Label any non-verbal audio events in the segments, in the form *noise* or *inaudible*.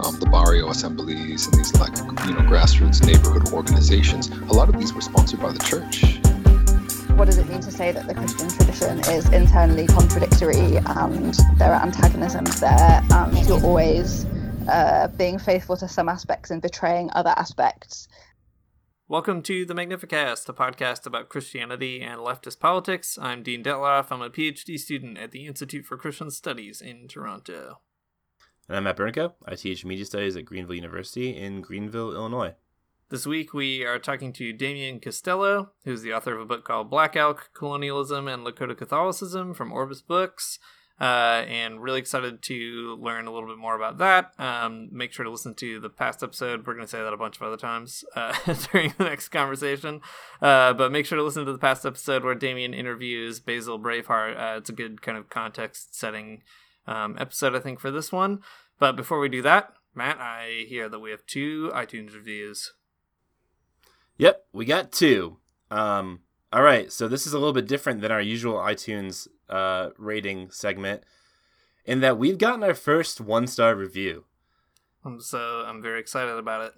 um, the barrio assemblies and these like you know grassroots neighborhood organizations, a lot of these were sponsored by the church. What does it mean to say that the Christian tradition is internally contradictory and there are antagonisms there and you're always uh, being faithful to some aspects and betraying other aspects? Welcome to the Magnificast, a podcast about Christianity and leftist politics. I'm Dean Detloff. I'm a PhD student at the Institute for Christian Studies in Toronto. And I'm Matt Bernico. I teach media studies at Greenville University in Greenville, Illinois. This week we are talking to Damian Costello, who's the author of a book called Black Elk Colonialism and Lakota Catholicism from Orbis Books. Uh, and really excited to learn a little bit more about that. Um, make sure to listen to the past episode. We're going to say that a bunch of other times uh, *laughs* during the next conversation. Uh, but make sure to listen to the past episode where Damian interviews Basil Brave Heart. Uh, it's a good kind of context setting um, episode, I think, for this one. But before we do that, Matt, I hear that we have two iTunes reviews. Yep, we got two. Um, all right, so this is a little bit different than our usual iTunes uh, rating segment in that we've gotten our first one star review. Um, so I'm very excited about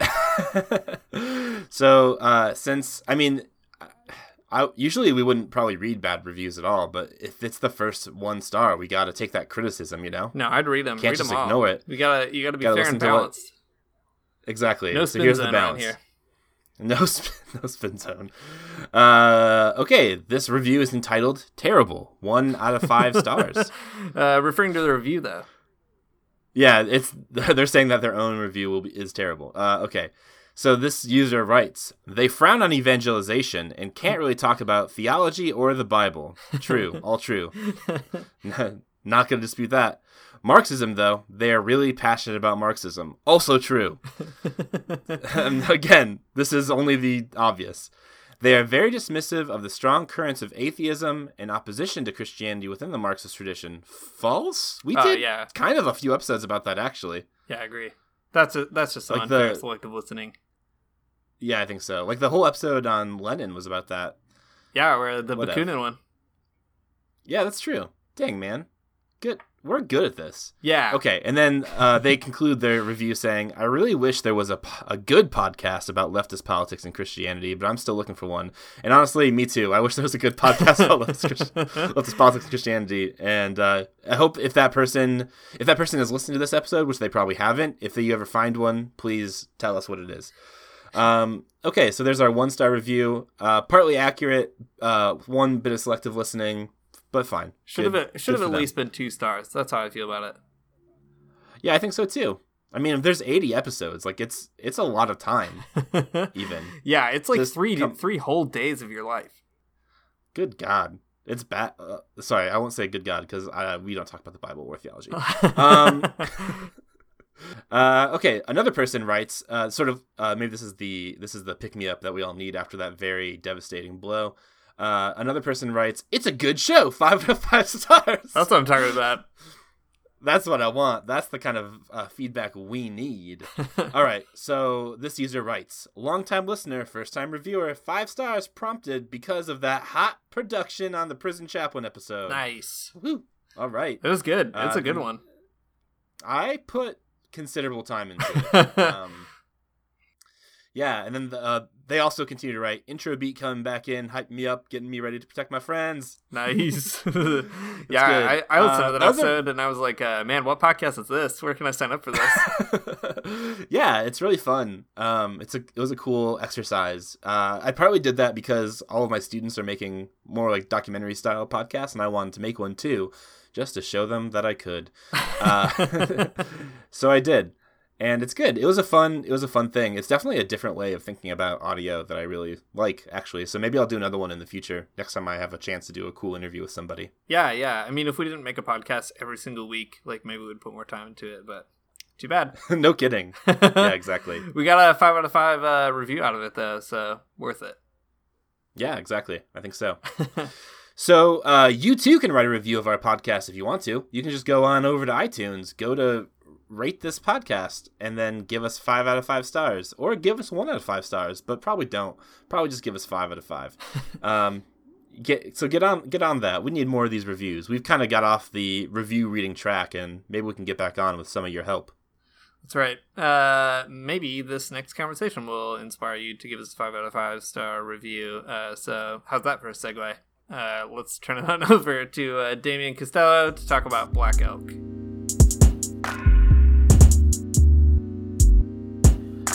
it. *laughs* so uh, since I mean, I, usually we wouldn't probably read bad reviews at all, but if it's the first one star, we got to take that criticism, you know. No, I'd read them. Can't read just them ignore all. it. You gotta you gotta be gotta fair and balanced. Exactly. No so here's the zone balance. here. *laughs* No, spin, *laughs* no spin zone. Uh, okay, this review is entitled "Terrible." One out of five *laughs* stars. uh, referring to the review, though. Yeah, it's they're saying that their own review will be, is terrible. Uh, okay, so this user writes, "They frown on evangelization and can't really talk about theology or the Bible. True, *laughs* all true. *laughs* Not going to dispute that." Marxism, though, they are really passionate about Marxism. Also true. *laughs* again, this is only the obvious. They are very dismissive of the strong currents of atheism and opposition to Christianity within the Marxist tradition. False? We Oh, did yeah. kind of a few episodes about that, actually. Yeah, I agree. That's a, that's just Like unfair the- selective listening. Yeah, I think so. Like the whole episode on Lenin was about that. Yeah, where the Whatever. Bakunin one. Yeah, that's true. Dang, man. Good. We're good at this. Yeah. Okay, and then uh, they conclude their review saying, "I really wish there was a, a good podcast about leftist politics and Christianity, but I'm still looking for one." And honestly, me too. I wish there was a good podcast about leftist, Christ- *laughs* leftist politics and Christianity. And uh, I hope if that person, if that person has listened to this episode, which they probably haven't, if you ever find one, please tell us what it is. Um, okay, so there's our one star review. Uh, partly accurate. Uh, one bit of selective listening, but fine. Should have Good- been- should have at them. least been two stars. That's how I feel about it. Yeah, I think so too. I mean, if there's 80 episodes, like it's it's a lot of time. *laughs* Even Yeah, it's like Just three come- three whole days of your life. good God, it's bad. Uh, sorry, I won't say good God because uh, we don't talk about the Bible or theology. *laughs* um, *laughs* uh, okay, another person writes, uh, sort of, uh, maybe this is the this is the pick me up that we all need after that very devastating blow. Uh, another person writes, "It's a good show, *laughs* five out of five stars." That's what I'm talking about. *laughs* That's what I want. That's the kind of uh, feedback we need. *laughs* All right. So this user writes, longtime listener, first time reviewer, five stars prompted because of that hot production on the Prison Chaplain episode. Nice. Woo. All right. It was good. It's a Uh, good one. I put considerable time into it. *laughs* um, yeah, and then the uh, they also continue to write intro beat coming back in, hyping me up, getting me ready to protect my friends. Nice. *laughs* *laughs* yeah, good. I, I listened Uh, to that was a- episode and I was like, uh, man, what podcast is this? Where can I sign up for this? yeah, it's really fun. Um, it's a it was a cool exercise. Uh, I probably did that because all of my students are making more like documentary style podcasts, and I wanted to make one too, just to show them that I could. *laughs* Uh, so I did, and it's good. It was a fun it was a fun thing. It's definitely a different way of thinking about audio that I really like actually. So maybe I'll do another one in the future next time I have a chance to do a cool interview with somebody. yeah, yeah. I mean, if we didn't make a podcast every single week, like maybe we'd put more time into it, but too bad. *laughs* no kidding. *laughs* Yeah, exactly. we got a five out of five uh, review out of it though, so worth it. Yeah, exactly. I think so. So uh, you too can write a review of our podcast if you want to. You can just go on over to iTunes, go to rate this podcast, and then give us five out of five stars, or give us one out of five stars. But probably don't. Probably just give us five out of five. *laughs* um, get so get on get on that. We need more of these reviews. We've kind of got off the review reading track, and maybe we can get back on with some of your help. That's right. Uh, maybe this next conversation will inspire you to give us a five out of five star review. Uh, so, how's that for a segue? Uh, let's turn it *laughs* on over to uh, Damian Costello to talk about Black Elk.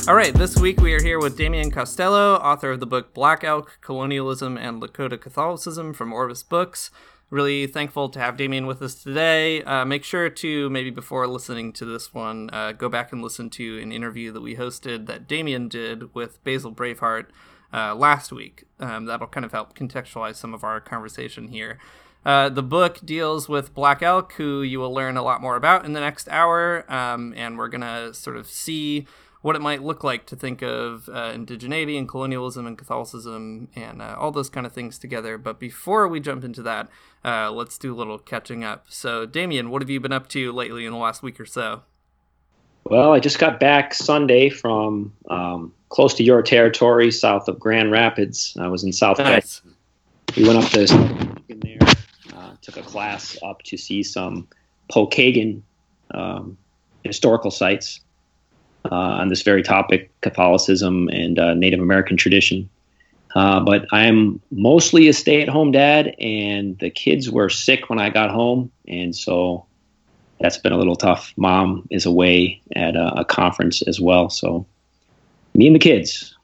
All right, this week we are here with Damian Costello, author of the book Black Elk Colonialism and Lakota Catholicism from Orbis Books. Really thankful to have Damian with us today. Uh, make sure to maybe before listening to this one, uh, go back and listen to an interview that we hosted that Damian did with Basil Brave Heart uh, last week. Um, that'll kind of help contextualize some of our conversation here. Uh, the book deals with Black Elk, who you will learn a lot more about in the next hour, um, and we're gonna sort of see what it might look like to think of uh, indigeneity and colonialism and Catholicism and uh, all those kind of things together. But before we jump into that, uh, let's do a little catching up. So, Damian, what have you been up to lately in the last week or so? Well, I just got back Sunday from um, close to your territory, south of Grand Rapids. I was in South Nice. We went up to in there, uh, took a class up to see some Pokagon um, historical sites uh, on this very topic, Catholicism and uh, Native American tradition. Uh, but I'm mostly a stay-at-home dad, and the kids were sick when I got home, and so that's been a little tough. Mom is away at a, a conference as well, so me and the kids.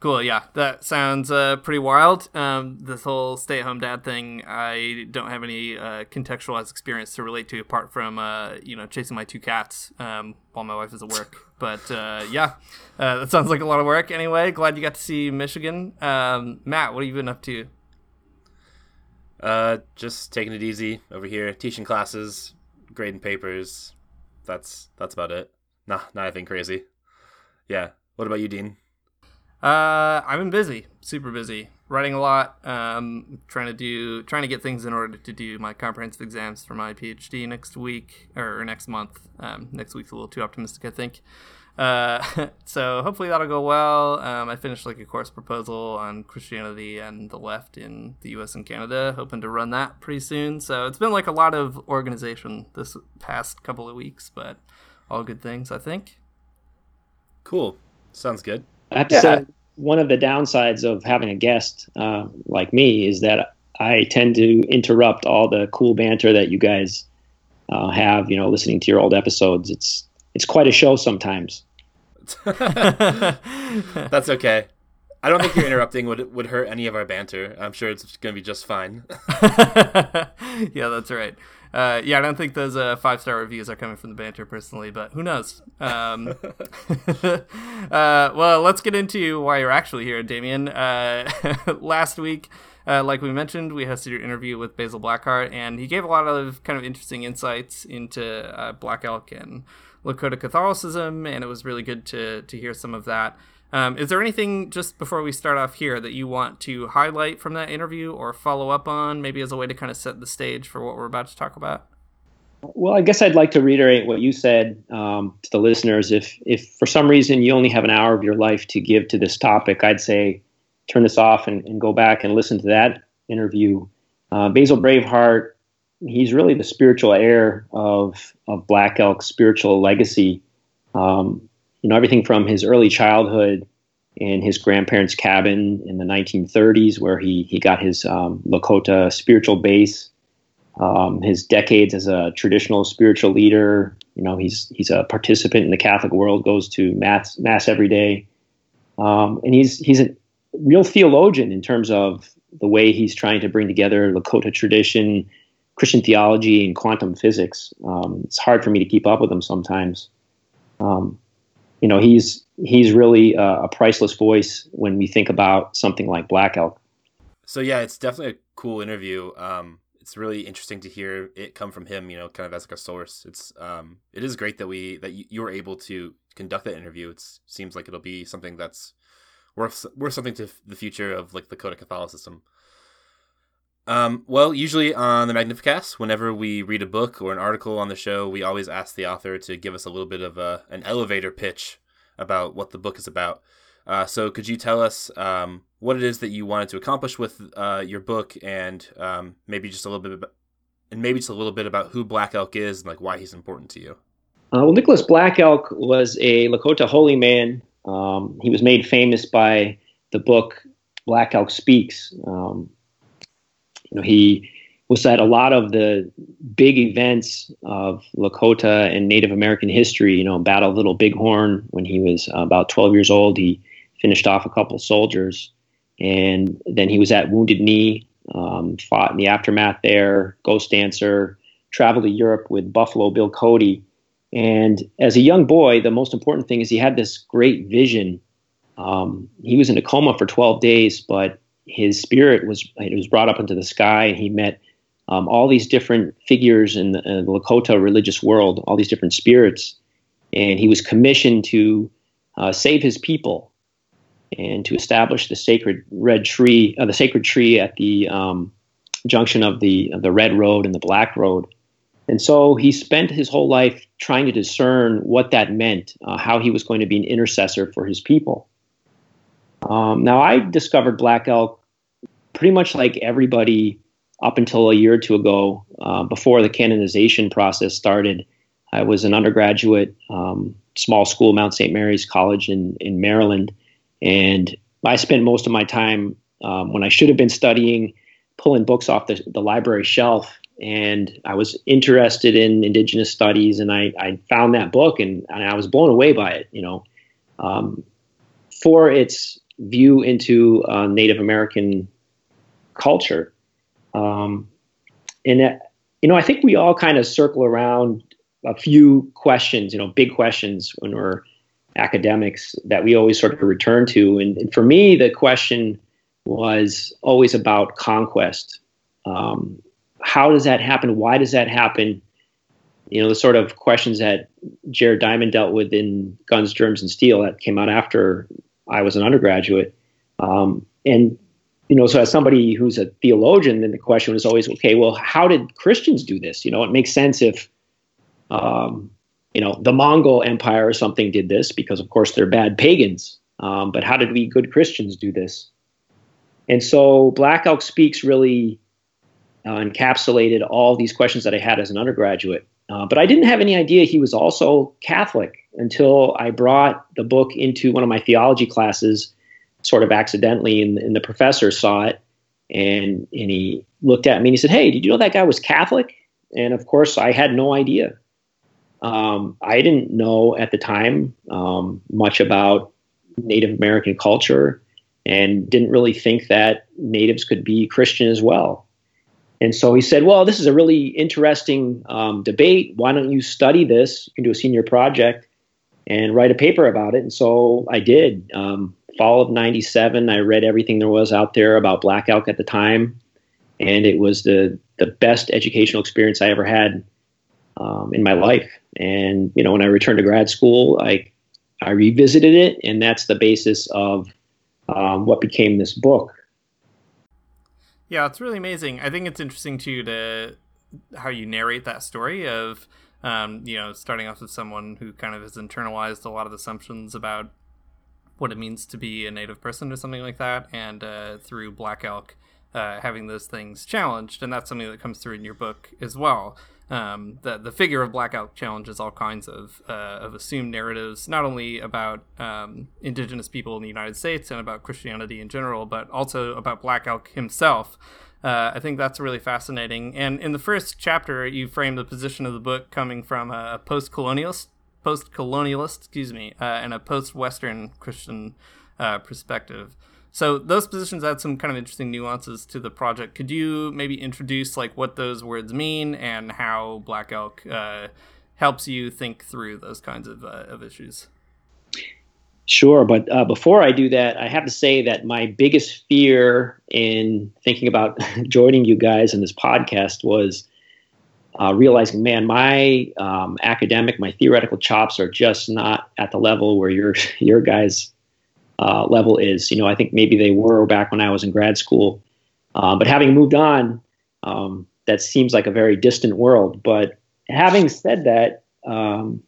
Cool. Yeah, that sounds uh, pretty wild. Um, this whole stay-at-home dad thing, I don't have any uh, contextualized experience to relate to apart from uh, you know chasing my two cats um, while my wife is at work. But uh, yeah, uh, that sounds like a lot of work. Anyway, glad you got to see Michigan. Um, Matt, what have you been up to? Uh, just taking it easy over here, teaching classes, grading papers. That's that's about it. Nah, not anything crazy. Yeah. What about you, Dean? Uh, I've been busy, super busy, writing a lot. Um, trying to do, trying to get things in order to do my comprehensive exams for my PhD next week or, or next month. Um, next week's a little too optimistic, I think. Uh, *laughs* so hopefully that'll go well. Um, I finished like a course proposal on Christianity and the left in the U.S. and Canada, hoping to run that pretty soon. So it's been like a lot of organization this past couple of weeks, but all good things, I think. Cool. Sounds good. I have to Yeah. say, one of the downsides of having a guest uh, like me is that I tend to interrupt all the cool banter that you guys uh, have. You know, listening to your old episodes, it's it's quite a show sometimes. *laughs* That's okay. I don't think your interrupting would would hurt any of our banter. I'm sure it's going to be just fine. *laughs* yeah, that's right. Uh, yeah, I don't think those uh, five star reviews are coming from the banter personally, but who knows? Um, *laughs* uh, well, let's get into why you're actually here, Damian. Uh, last week, uh, like we mentioned, we hosted your interview with Basil Brave Heart, and he gave a lot of kind of interesting insights into uh, Black Elk and Lakota Catholicism, and it was really good to to hear some of that. Um, is there anything just before we start off here that you want to highlight from that interview or follow up on, maybe as a way to kind of set the stage for what we're about to talk about? Well, I guess I'd like to reiterate what you said um, to the listeners. If if for some reason you only have an hour of your life to give to this topic, I'd say turn this off and, and go back and listen to that interview. Uh, Basil Brave Heart, he's really the spiritual heir of of Black Elk's spiritual legacy. Um, you know, everything from his early childhood in his grandparents' cabin in the 1930s, where he he got his um, Lakota spiritual base. Um, his decades as a traditional spiritual leader. You know, he's he's a participant in the Catholic world, goes to mass mass every day, um, and he's he's a real theologian in terms of the way he's trying to bring together Lakota tradition, Christian theology, and quantum physics. Um, it's hard for me to keep up with him sometimes. Um, you know, he's he's really a, a priceless voice when we think about something like Black Elk. So yeah, it's definitely a cool interview. Um, it's really interesting to hear it come from him. You know, kind of as like a source. It's um, it is great that we that you, were able to conduct that interview. It seems like it'll be something that's worth worth something to the future of like Lakota Catholicism. Um, well, usually on the Magnificast, whenever we read a book or an article on the show, we always ask the author to give us a little bit of a, an elevator pitch about what the book is about. Uh, so, could you tell us um, what it is that you wanted to accomplish with uh, your book, and um, maybe just a little bit, about, and maybe just a little bit about who Black Elk is and like why he's important to you? Uh, well, Nicholas Black Elk was a Lakota holy man. Um, he was made famous by the book Black Elk Speaks. Um, you know, he was at a lot of the big events of Lakota and Native American history. You know, Battle of Little Bighorn when he was uh, about 12 years old. He finished off a couple soldiers, and then he was at Wounded Knee, um, fought in the aftermath there. Ghost Dancer, traveled to Europe with Buffalo Bill Cody, and as a young boy, the most important thing is he had this great vision. Um, he was in a coma for 12 days, but his spirit was it was brought up into the sky, and he met um, all these different figures in the, in the, Lakota religious world, all these different spirits, and he was commissioned to uh, save his people and to establish the sacred red tree, uh, the sacred tree at the um, junction of the of the red road and the black road. And so he spent his whole life trying to discern what that meant, uh, how he was going to be an intercessor for his people. Um, now, I discovered Black Elk pretty much like everybody up until a year or two ago, uh, before the canonization process started. I was an undergraduate, um, small school, Mount St. Mary's College in, in Maryland. And I spent most of my time um, when I should have been studying, pulling books off the, the library shelf. And I was interested in Indigenous studies, and I, I found that book, and, and I was blown away by it. You know, um, for its view into uh, Native American culture. Um, and, that, you know, I think we all kind of circle around a few questions, you know, big questions when we're academics that we always sort of return to. And, and for me, the question was always about conquest. Um, how does that happen? Why does that happen? You know, the sort of questions that Jared Diamond dealt with in Guns, Germs, and Steel that came out after I was an undergraduate. Um, and, you know, so as somebody who's a theologian, then the question was always, okay, well, how did Christians do this? You know, it makes sense if, um, you know, the Mongol Empire or something did this because, of course, they're bad pagans. Um, but how did we good Christians do this? And so Black Elk Speaks really uh, encapsulated all these questions that I had as an undergraduate. Uh, but I didn't have any idea he was also Catholic until I brought the book into one of my theology classes, sort of accidentally, and, and the professor saw it, and and he looked at me and he said, "Hey, did you know that guy was Catholic?" And of course, I had no idea. Um, I didn't know at the time um, much about Native American culture, and didn't really think that natives could be Christian as well. And so he said, Well, this is a really interesting um, debate. Why don't you study this? You can do a senior project and write a paper about it. And so I did. Um, fall of 97, I read everything there was out there about Black Elk at the time. And it was the, the best educational experience I ever had um, in my life. And, you know, when I returned to grad school, I, I revisited it. And that's the basis of um, what became this book. Yeah, it's really amazing. I think it's interesting too to how you narrate that story of um, you know starting off with someone who kind of has internalized a lot of assumptions about what it means to be a native person or something like that, and uh, through Black Elk uh, having those things challenged, and that's something that comes through in your book as well. um, the the figure of Black Elk challenges all kinds of uh, of assumed narratives, not only about um, indigenous people in the United States and about Christianity in general, but also about Black Elk himself. Uh, I think that's really fascinating. And in the first chapter, you frame the position of the book coming from a post-colonialist, post-colonialist, excuse me, uh, and a post-Western Christian uh, perspective. So those positions add some kind of interesting nuances to the project. Could you maybe introduce like what those words mean and how Black Elk uh, helps you think through those kinds of, uh, of issues? Sure, but uh, before I do that, I have to say that my biggest fear in thinking about *laughs* joining you guys in this podcast was uh, realizing, man, my um, academic, my theoretical chops are just not at the level where your *laughs* your guys' uh, level is. You know, I think maybe they were back when I was in grad school, uh, but having moved on, um, that seems like a very distant world. But having said that, um,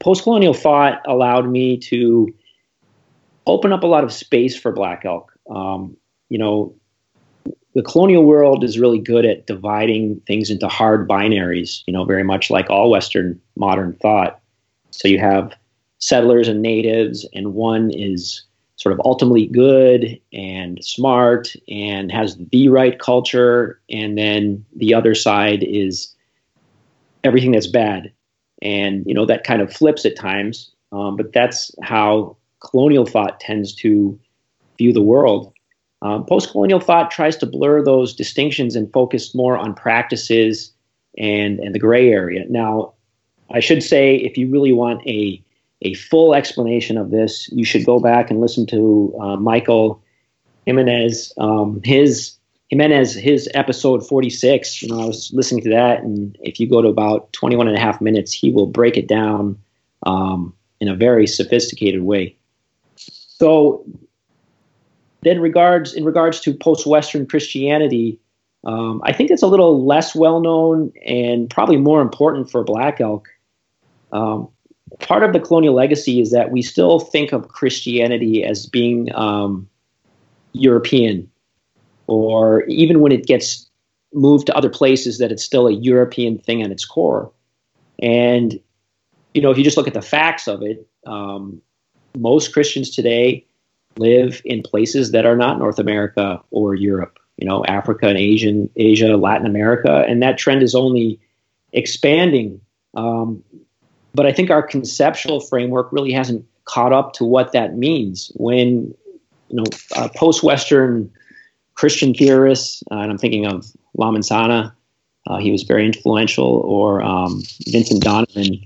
post-colonial thought allowed me to open up a lot of space for black elk. Um, you know, the colonial world is really good at dividing things into hard binaries, you know, very much like all Western modern thought. So you have settlers and natives, and one is sort of ultimately good and smart and has the right culture, and then the other side is everything that's bad. And, you know, that kind of flips at times, um, but that's how colonial thought tends to view the world. Um, Post colonial thought tries to blur those distinctions and focus more on practices and, and the gray area. Now, I should say, if you really want a, a full explanation of this, you should go back and listen to uh, Michael Jimenez, um, his Jimenez, his episode 46. You know, I was listening to that, and if you go to about 21 and a half minutes, he will break it down um, in a very sophisticated way. So then regards in regards to post-Western Christianity, um, I think it's a little less well known and probably more important for Black Elk. Um, part of the colonial legacy is that we still think of Christianity as being um, European, or even when it gets moved to other places, that it's still a European thing at its core. And you know, if you just look at the facts of it, um, most Christians today live in places that are not North America or Europe, you know, Africa and Asian, Asia, Latin America, and that trend is only expanding. Um, but I think our conceptual framework really hasn't caught up to what that means when, you know, uh, post-Western Christian theorists, uh, and I'm thinking of Lamin Sanneh, uh, he was very influential, or um, Vincent Donovan,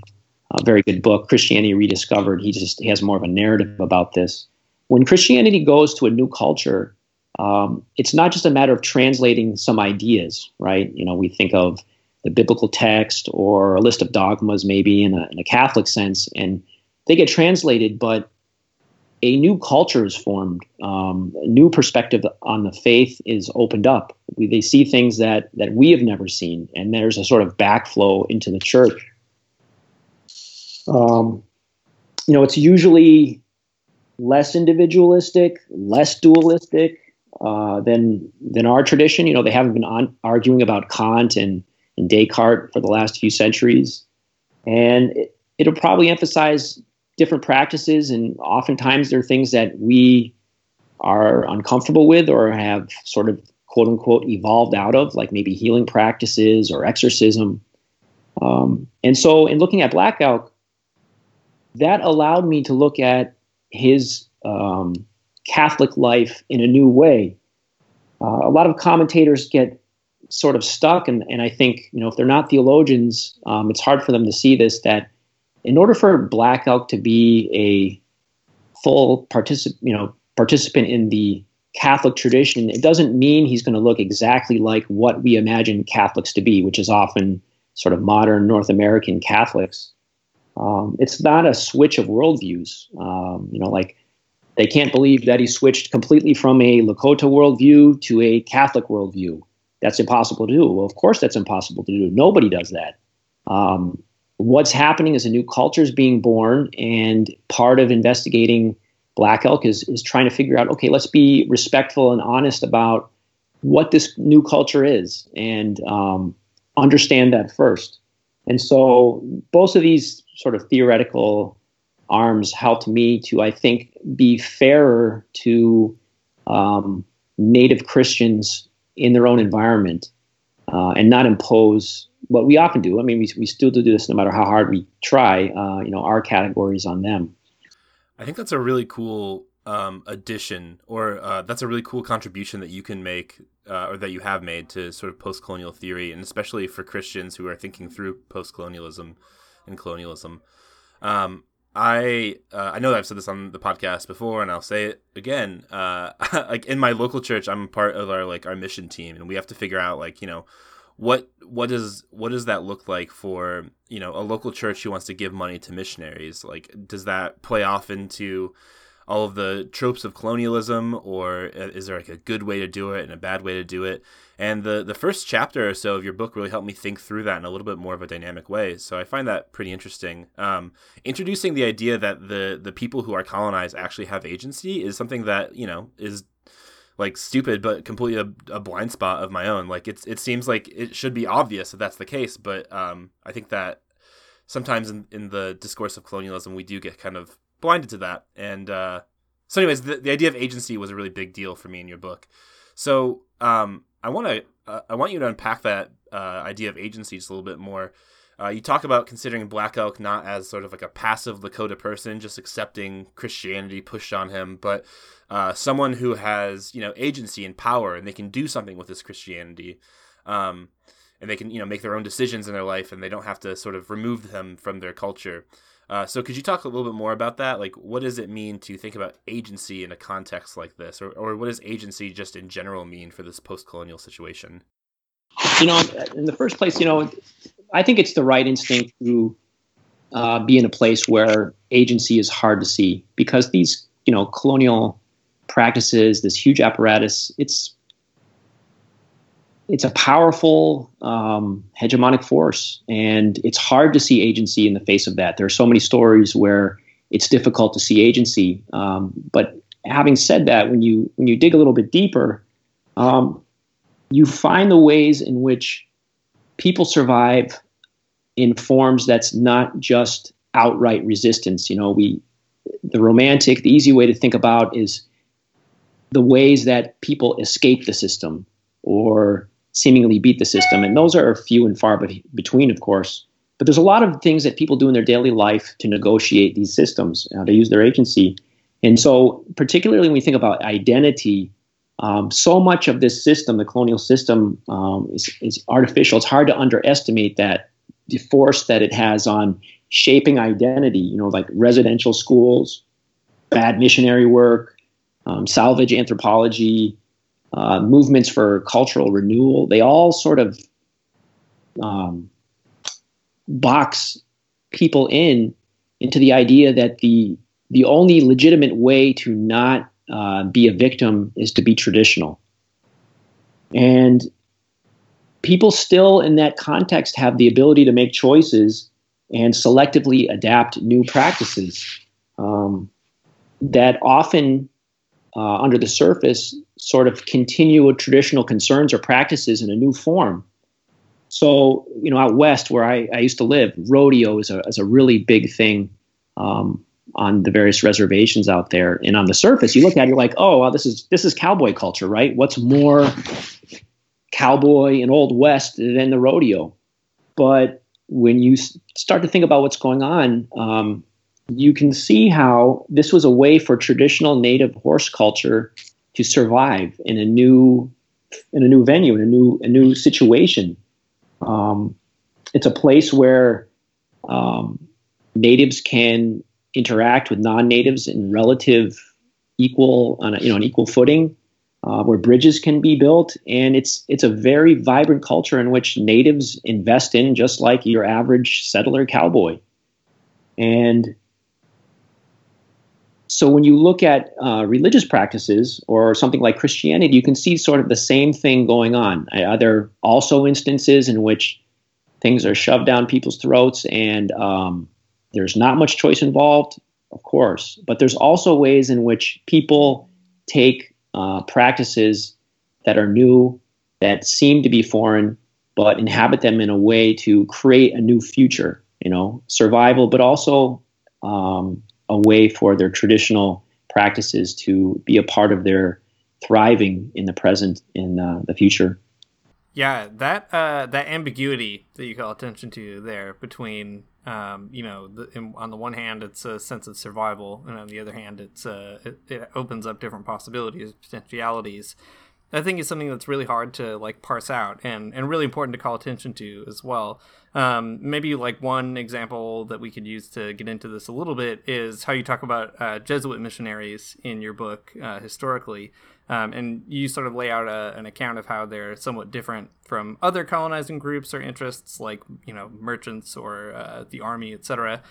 a very good book, Christianity Rediscovered. He just he has more of a narrative about this when Christianity goes to a new culture, um, it's not just a matter of translating some ideas, right? You know, we think of the biblical text or a list of dogmas, maybe in a, in a Catholic sense, and they get translated, but a new culture is formed. Um, a new perspective on the faith is opened up. We, they see things that that we have never seen, and there's a sort of backflow into the church. Um, you know, it's usually less individualistic, less dualistic uh, than than our tradition. You know, they haven't been on, arguing about Kant and, and Descartes for the last few centuries, and it, it'll probably emphasize different practices, and oftentimes there are things that we are uncomfortable with or have sort of quote unquote evolved out of, like maybe healing practices or exorcism. Um, and so, in looking at Black Elk, that allowed me to look at his um, Catholic life in a new way. Uh, a lot of commentators get sort of stuck, and, and I think you know if they're not theologians, um, it's hard for them to see this. That in order for Black Elk to be a full particip- you know, participant in the Catholic tradition, it doesn't mean he's going to look exactly like what we imagine Catholics to be, which is often sort of modern North American Catholics. Um, it's not a switch of worldviews. Um, you know, like they can't believe that he switched completely from a Lakota worldview to a Catholic worldview. That's impossible to do. Well, of course, that's impossible to do. Nobody does that. Um, what's happening is a new culture is being born, and part of investigating Black Elk is is trying to figure out. Okay, let's be respectful and honest about what this new culture is, and um, understand that first. And so both of these sort of theoretical arms helped me to, I think, be fairer to um, native Christians in their own environment uh, and not impose what we often do. I mean, we, we still do this no matter how hard we try, uh, you know, our categories on them. I think that's a really cool um, addition, or uh, that's a really cool contribution that you can make, uh, or that you have made to sort of post-colonial theory, and especially for Christians who are thinking through post-colonialism and colonialism. Um, I uh, I know I've said this on the podcast before, and I'll say it again. Uh, *laughs* like in my local church, I'm part of our like our mission team, and we have to figure out like you know what what does what does that look like for you know a local church who wants to give money to missionaries? Like, does that play off into all of the tropes of colonialism, or is there like a good way to do it and a bad way to do it? And the the first chapter or so of your book really helped me think through that in a little bit more of a dynamic way. So I find that pretty interesting. Um, introducing the idea that the the people who are colonized actually have agency is something that you know is like stupid but completely a, a, blind spot of my own like it's it seems like it should be obvious that that's the case but um, i think that sometimes in, in the discourse of colonialism we do get kind of blinded to that. And uh, so, anyways, the, the idea of agency was a really big deal for me in your book. So um, I want to uh, I want you to unpack that uh, idea of agency just a little bit more. Uh, you talk about considering Black Elk not as sort of like a passive Lakota person, just accepting Christianity pushed on him, but uh, someone who has you know agency and power, and they can do something with this Christianity, um, and they can you know make their own decisions in their life, and they don't have to sort of remove them from their culture. Uh, so could you talk a little bit more about that? Like, what does it mean to think about agency in a context like this, or, or what does agency just in general mean for this post-colonial situation? You know, in the first place, you know, I think it's the right instinct to uh, be in a place where agency is hard to see because these, you know, colonial practices, this huge apparatus, it's it's a powerful um, hegemonic force, and it's hard to see agency in the face of that. There are so many stories where it's difficult to see agency. Um, but having said that, when you when you dig a little bit deeper, um, you find the ways in which people survive in forms that's not just outright resistance. You know, we the romantic, the easy way to think about is the ways that people escape the system or seemingly beat the system. And those are few and far between, of course. But there's a lot of things that people do in their daily life to negotiate these systems, uh, to use their agency. And so, particularly when we think about identity, um, so much of this system, the colonial system, um, is, is artificial. It's hard to underestimate that the force that it has on shaping identity. You know, like residential schools, bad missionary work, um, salvage anthropology, uh, movements for cultural renewal, they all sort of um, box people in into the idea that the the only legitimate way to not uh, be a victim is to be traditional. And people still, in that context, have the ability to make choices and selectively adapt new practices um, that often, uh, under the surface, sort of continue traditional concerns or practices in a new form. So, you know, out west where I, I used to live, rodeo is a, is a really big thing um, on the various reservations out there. And on the surface, you look at it, you're like, oh, well, this is this is cowboy culture, right? What's more cowboy and old west than the rodeo? But when you start to think about what's going on, um, you can see how this was a way for traditional native horse culture to survive in a new in a new venue in a new a new situation. Um, it's a place where um, natives can interact with non-natives in relative equal on a, you know an equal footing, uh, where bridges can be built, and it's it's a very vibrant culture in which natives invest in just like your average settler cowboy, and so when you look at uh, religious practices or something like Christianity, you can see sort of the same thing going on. Are there also instances in which things are shoved down people's throats and um, there's not much choice involved? Of course. But there's also ways in which people take uh, practices that are new, that seem to be foreign, but inhabit them in a way to create a new future. You know, survival, but also um, a way for their traditional practices to be a part of their thriving in the present in uh, the future. Yeah, that uh, that ambiguity that you call attention to there between um, you know the, in, on the one hand it's a sense of survival and on the other hand it's uh, it, it opens up different possibilities potentialities I think is something that's really hard to like parse out and, and really important to call attention to as well. Um, maybe like one example that we could use to get into this a little bit is how you talk about uh, Jesuit missionaries in your book uh, historically. Um, and you sort of lay out a, an account of how they're somewhat different from other colonizing groups or interests like, you know, merchants or uh, the army, etc.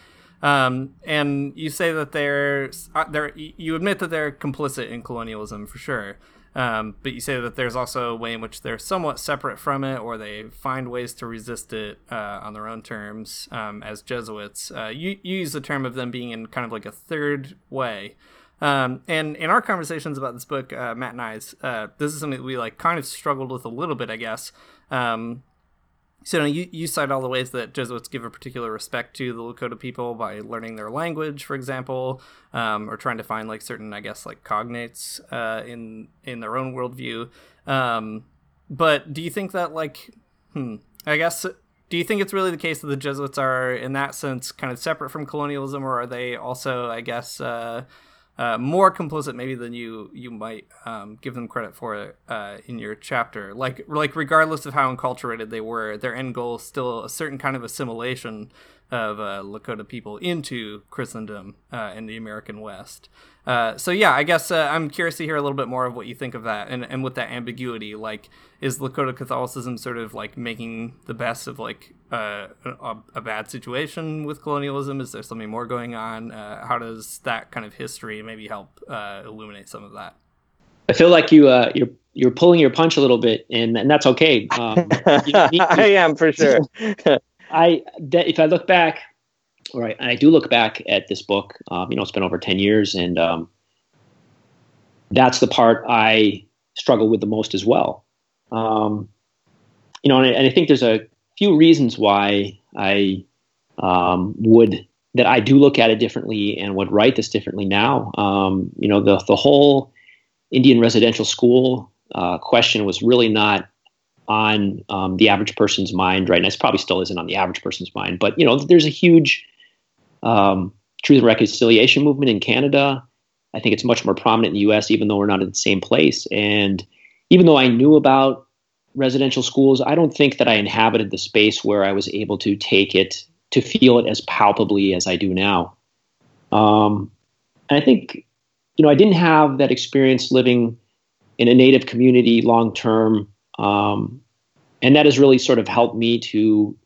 Um, and you say that they're, uh, they're, you admit that they're complicit in colonialism for sure. Um, but you say that there's also a way in which they're somewhat separate from it, or they find ways to resist it uh, on their own terms um, as Jesuits. Uh, you, you, use the term of them being in kind of like a third way. Um, and in our conversations about this book, uh, Matt and I, uh, this is something that we like kind of struggled with a little bit, I guess. Um, so you, you cite all the ways that Jesuits give a particular respect to the Lakota people by learning their language, for example, um, or trying to find like certain, I guess, like cognates uh, in in their own worldview. Um, but do you think that like, hmm, I guess, do you think it's really the case that the Jesuits are in that sense kind of separate from colonialism, or are they also, I guess, uh, uh, more complicit maybe than you you might um, give them credit for uh, in your chapter. Like like regardless of how enculturated they were, their end goal is still a certain kind of assimilation of uh, Lakota people into Christendom uh, in the American West. Uh, so yeah, I guess uh, I'm curious to hear a little bit more of what you think of that, and and with that ambiguity, like is Lakota Catholicism sort of like making the best of like uh, a, a, bad situation with colonialism? Is there something more going on? Uh, how does that kind of history maybe help uh, illuminate some of that? I feel like you you're you're pulling your punch a little bit, and and that's okay. *laughs* Um, I am for sure. *laughs* I if I look back Right, and I do look back at this book. Um, you know, it's been over ten years, and um, that's the part I struggle with the most as well. Um, you know, and I, and I, think there's a few reasons why I um, would that I do look at it differently and would write this differently now. Um, you know, the the whole Indian residential school uh, question was really not on um, the average person's mind right now. It probably still isn't on the average person's mind, but you know, there's a huge um, truth and reconciliation movement in Canada. I think it's much more prominent in the U.S., even though we're not in the same place. And even though I knew about residential schools, I don't think that I inhabited the space where I was able to take it to feel it as palpably as I do now. Um, and I think, you know, I didn't have that experience living in a native community long term. Um, and that has really sort of helped me to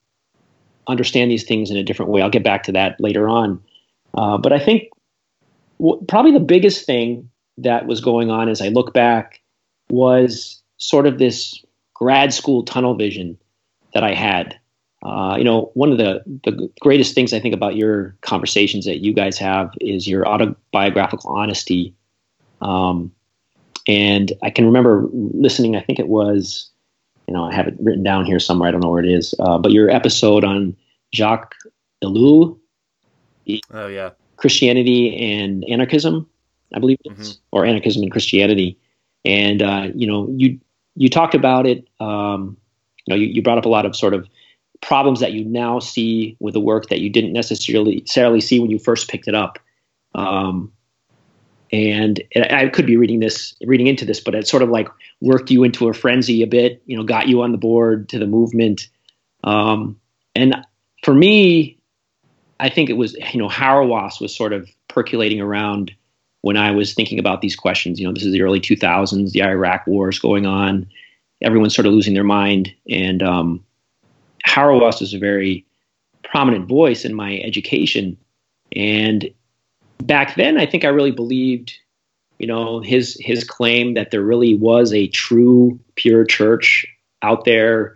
understand these things in a different way. I'll get back to that later on. Uh, but I think w- probably the biggest thing that was going on as I look back was sort of this grad school tunnel vision that I had. Uh, you know, one of the, the greatest things I think about your conversations that you guys have is your autobiographical honesty. Um, and I can remember listening, I think it was you know, I have it written down here somewhere. I don't know where it is. Uh, but your episode on Jacques Ellul. Oh yeah. Christianity and anarchism, I believe it's, mm-hmm. or anarchism and Christianity. And uh, you know, you you talked about it. Um, you know, you, you brought up a lot of sort of problems that you now see with the work that you didn't necessarily necessarily see when you first picked it up. Um, and I could be reading this, reading into this, but it sort of like worked you into a frenzy a bit, you know, got you on the board to the movement. Um, and for me, I think it was, you know, Hauerwas was sort of percolating around when I was thinking about these questions. You know, this is the early 2000s, the Iraq war is going on, everyone's sort of losing their mind, and um, Hauerwas is a very prominent voice in my education, and back then, I think I really believed, you know, his his claim that there really was a true pure church out there,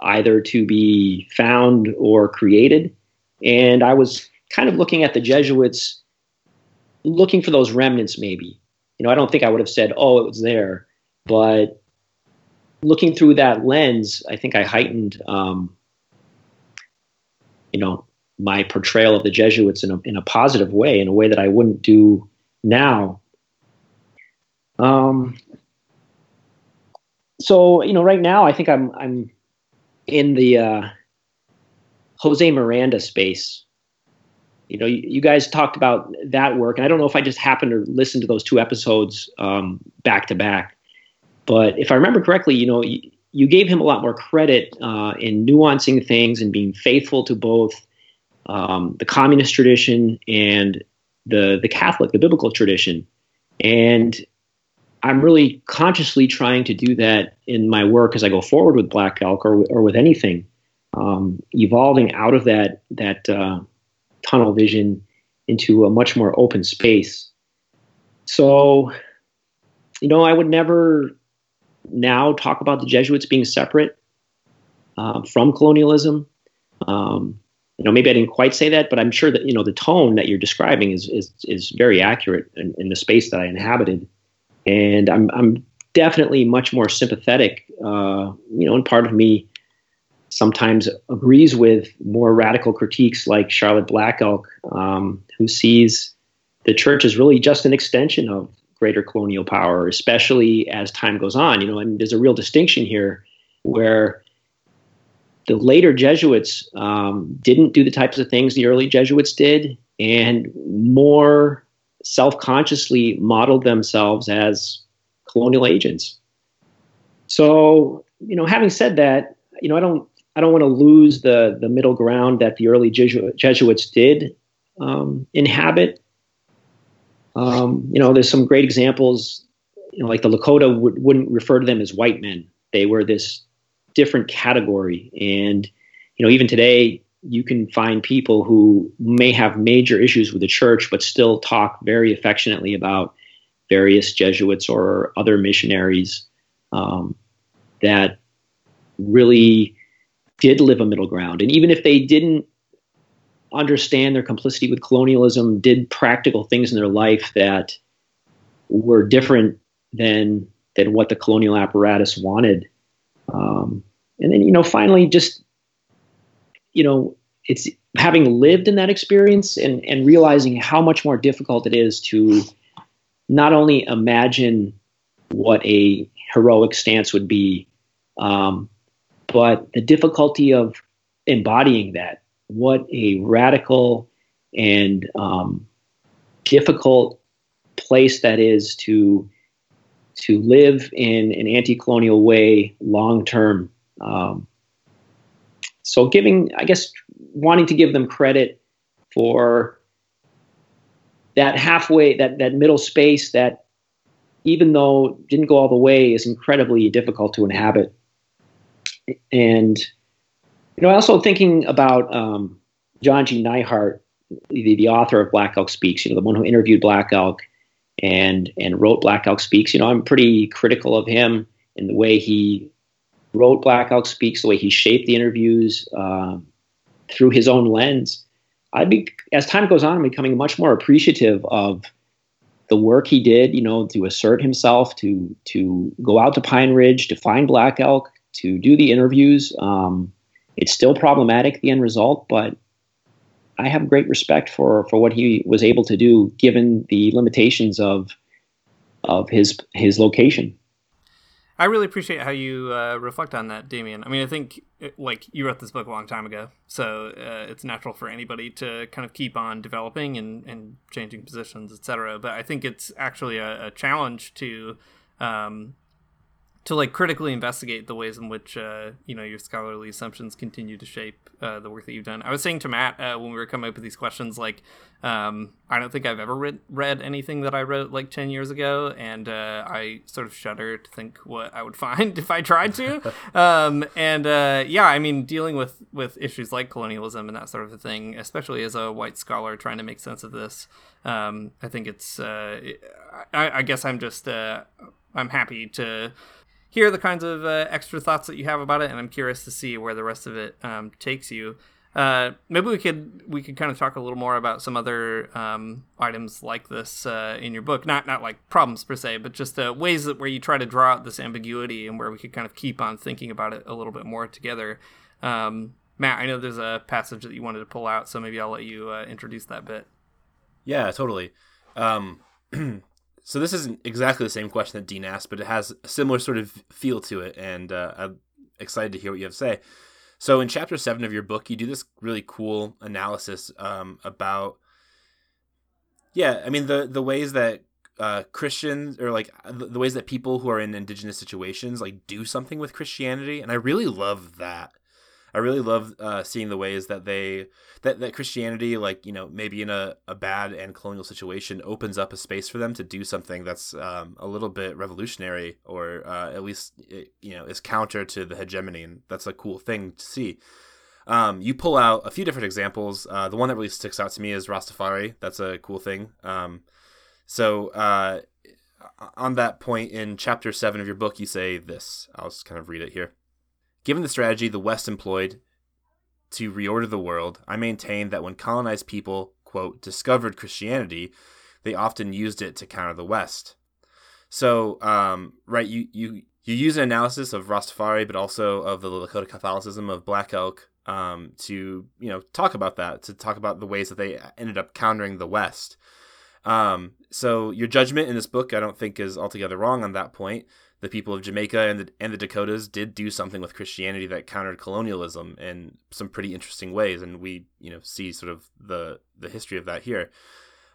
either to be found or created. And I was kind of looking at the Jesuits, looking for those remnants, maybe. You know, I don't think I would have said, "Oh, it was there," but looking through that lens, I think I heightened, um, you know, my portrayal of the Jesuits in a, in a positive way, in a way that I wouldn't do now. Um, so you know, right now I think I'm I'm in the uh, Jose Miranda space. You know, you, you, guys talked about that work, and I don't know if I just happened to listen to those two episodes um, back to back, but if I remember correctly, you know, you, you gave him a lot more credit uh, in nuancing things and being faithful to both um, the communist tradition and the the Catholic, the biblical tradition, and I'm really consciously trying to do that in my work as I go forward with Black Elk or, or with anything, um, evolving out of that that uh, tunnel vision into a much more open space. So, you know, I would never now talk about the Jesuits being separate uh, from colonialism. Um, you know, maybe I didn't quite say that, but I'm sure that you know the tone that you're describing is is is very accurate in, in the space that I inhabited and I'm I'm definitely much more sympathetic. Uh, you know, and part of me sometimes agrees with more radical critiques like Charlotte Black Elk, um, who sees the church as really just an extension of greater colonial power, especially as time goes on. You know, and there's a real distinction here where the later Jesuits um, didn't do the types of things the early Jesuits did, and more self consciously modeled themselves as colonial agents. So, you know, having said that, you know, I don't I don't want to lose the the middle ground that the early Jesu- Jesuits did um, inhabit. Um, you know, there's some great examples. You know, like the Lakota would, wouldn't refer to them as white men; they were this different category. And you know, even today, you can find people who may have major issues with the church, but still talk very affectionately about various Jesuits or other missionaries um, that really did live a middle ground. And even if they didn't understand their complicity with colonialism, did practical things in their life that were different than than what the colonial apparatus wanted. Um, and then, you know, finally, just you know, it's having lived in that experience and, and realizing how much more difficult it is to not only imagine what a heroic stance would be, um, but the difficulty of embodying that. What a radical and um, difficult place that is to to live in an anti-colonial way long term. Um, so giving, I guess, wanting to give them credit for that halfway, that that middle space that, even though didn't go all the way, is incredibly difficult to inhabit. And you know, also thinking about um, John G. Neihardt, the, the author of Black Elk Speaks, you know, the one who interviewed Black Elk and and wrote Black Elk Speaks. You know, I'm pretty critical of him in the way he wrote Black Elk Speaks, the way he shaped the interviews uh, through his own lens, I'd be as time goes on, I'm becoming much more appreciative of the work he did. You know, to assert himself, to to go out to Pine Ridge, to find Black Elk, to do the interviews. Um, it's still problematic the end result, but I have great respect for for what he was able to do given the limitations of of his his location. I really appreciate how you uh, reflect on that, Damian. I mean, I think it, like you wrote this book a long time ago, so uh, it's natural for anybody to kind of keep on developing and, and changing positions, etc. But I think it's actually a, a challenge to um, to like critically investigate the ways in which uh, you know your scholarly assumptions continue to shape uh, the work that you've done. I was saying to Matt uh, when we were coming up with these questions, like um, I don't think I've ever read, read anything that I wrote like ten years ago, and uh, I sort of shudder to think what I would *laughs* find if I tried to. *laughs* um, and uh, yeah, I mean, dealing with with issues like colonialism and that sort of a thing, especially as a white scholar trying to make sense of this, um, I think it's. Uh, I, I, guess I'm just. I'm happy to hear the kinds of uh, extra thoughts that you have about it, and I'm curious to see where the rest of it um, takes you. Uh, maybe we could we could kind of talk a little more about some other um, items like this uh, in your book. Not not like problems per se, but just uh, ways that where you try to draw out this ambiguity and where we could kind of keep on thinking about it a little bit more together. Um, Matt, I know there's a passage that you wanted to pull out, so maybe I'll let you uh, introduce that bit. Yeah, totally. *clears throat* So this isn't exactly the same question that Dean asked, but it has a similar sort of feel to it, and uh, I'm excited to hear what you have to say. So in chapter seven of your book, you do this really cool analysis um, about, yeah, I mean the the ways that uh, Christians or like the, the ways that people who are in indigenous situations like do something with Christianity, and I really love that. I really love uh, seeing the ways that they that, that Christianity, like you know, maybe in a, a bad and colonial situation, opens up a space for them to do something that's um, a little bit revolutionary, or uh, at least you know is counter to the hegemony, and that's a cool thing to see. Um, you pull out a few different examples. Uh, the one that really sticks out to me is Rastafari. That's a cool thing. Um, so uh, on that point in chapter seven of your book, you say this. I'll just kind of read it here. Given the strategy the West employed to reorder the world, I maintain that when colonized people, quote, discovered Christianity, they often used it to counter the West. So, um, right, you, you, you use an analysis of Rastafari, but also of the Lakota Catholicism of Black Elk um, to, you know, talk about that, to talk about the ways that they ended up countering the West. Um, so your judgment in this book, I don't think, is altogether wrong on that point the people of Jamaica and the, and the Dakotas did do something with Christianity that countered colonialism in some pretty interesting ways, and we you know see sort of the the history of that here.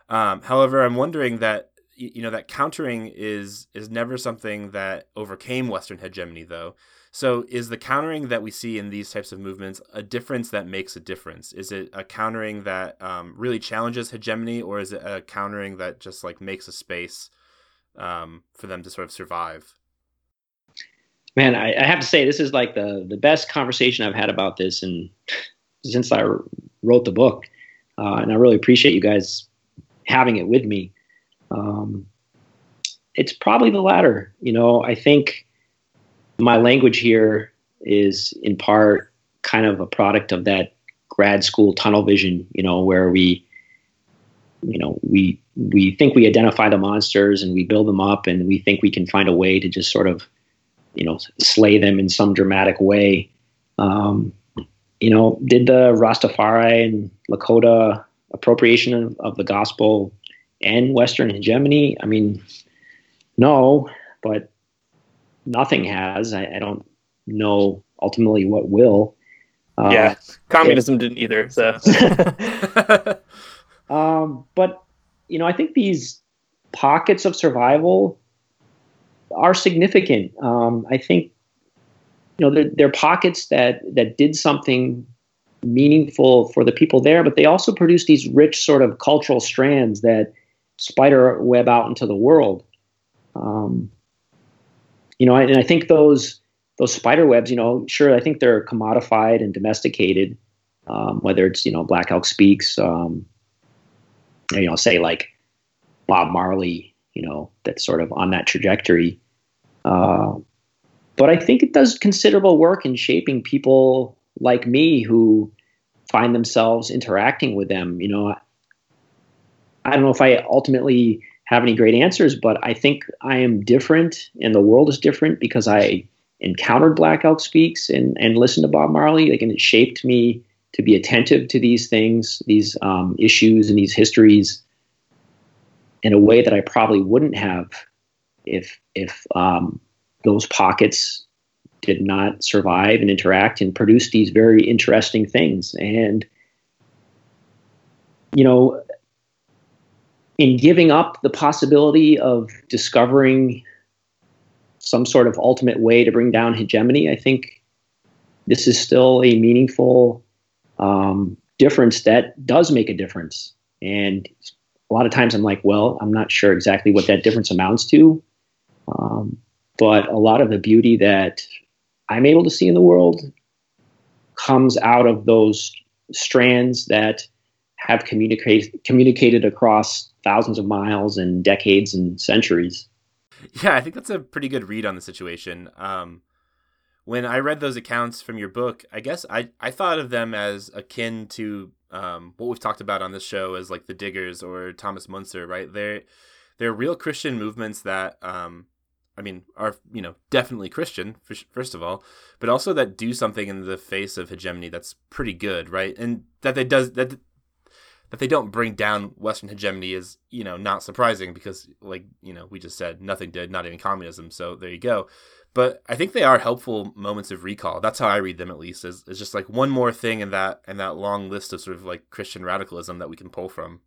Um, however, I'm wondering that you know that countering is is never something that overcame Western hegemony, though. So, is the countering that we see in these types of movements a difference that makes a difference? Is it a countering that um, really challenges hegemony, or is it a countering that just like makes a space um, for them to sort of survive? Man, I, I, have to say this is like the the best conversation I've had about this, and since I wrote the book, uh, and I really appreciate you guys having it with me. Um, it's probably the latter. You know, I think my language here is in part kind of a product of that grad school tunnel vision. You know, where we you know we we think we identify the monsters and we build them up and we think we can find a way to just sort of you know, slay them in some dramatic way. Um, you know, did the Rastafari and Lakota appropriation of, of the gospel and Western hegemony? I mean, no, but nothing has. I, I don't know ultimately what will. Uh, yeah, communism it, didn't either. So, *laughs* *laughs* um, but you know, I think these pockets of survival are significant. Um, I think you know there, are pockets that that did something meaningful for the people there, but they also produce these rich sort of cultural strands that spider web out into the world. Um, you know, and I think those those spider webs, you know, sure, I think they're commodified and domesticated. Um, whether it's you know Black Elk Speaks, um, you know, say like Bob Marley, you know, that's sort of on that trajectory. Uh, but I think it does considerable work in shaping people like me who find themselves interacting with them. You know, I don't know if I ultimately have any great answers, but I think I am different and the world is different because I encountered Black Elk Speaks and, and listened to Bob Marley. Like, and it shaped me to be attentive to these things, these um, issues, and these histories in a way that I probably wouldn't have if if um, those pockets did not survive and interact and produce these very interesting things. And you know in giving up the possibility of discovering some sort of ultimate way to bring down hegemony i think this is still a meaningful um, difference that does make a difference. And a lot of times i'm like well i'm not sure exactly what that difference amounts to um, but a lot of the beauty that I'm able to see in the world comes out of those strands that have communicated communicated across thousands of miles and decades and centuries. Yeah, I think that's a pretty good read on the situation. Um, when I read those accounts from your book, I guess I, I thought of them as akin to um, what we've talked about on this show as like the Diggers or Thomas Müntzer, right? They're they're real Christian movements that um, I mean are you know definitely Christian first of all, but also that do something in the face of hegemony that's pretty good, right? And that they does that that they don't bring down Western hegemony is you know not surprising because like you know we just said nothing did, not even communism. So there you go but I think they are helpful moments of recall. That's how I read them, at least. Is is just like one more thing in that in that long list of sort of like Christian radicalism that we can pull from.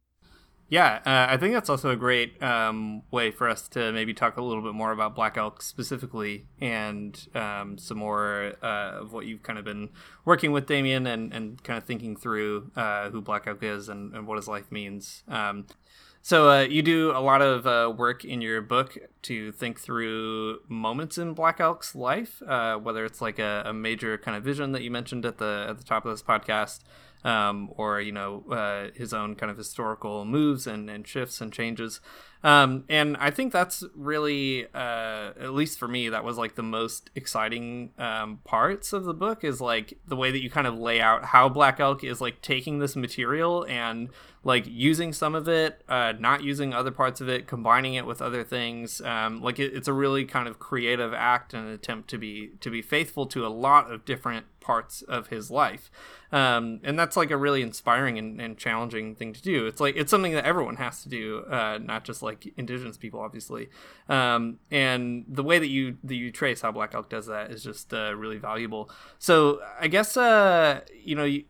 Yeah, uh, I think that's also a great um, way for us to maybe talk a little bit more about Black Elk specifically, and um, some more uh, of what you've kind of been working with Damian and, and kind of thinking through uh, who Black Elk is and, and what his life means. Um, so uh, you do a lot of uh, work in your book to think through moments in Black Elk's life, uh, whether it's like a, a, major kind of vision that you mentioned at the at the top of this podcast, um, or you know uh, his own kind of historical moves and, and shifts and changes. Um, and I think that's really, uh, at least for me, that was like the most exciting um, parts of the book is like the way that you kind of lay out how Black Elk is like taking this material and like using some of it, uh, not using other parts of it, combining it with other things. Um, like it, it's a really kind of creative act and attempt to be to be faithful to a lot of different parts of his life. Um, and that's like a really inspiring and, and, challenging thing to do. It's like it's something that everyone has to do, uh, not just like indigenous people, obviously. Um, and the way that you that you trace how Black Elk does that is just uh, really valuable. So I guess uh, you know you,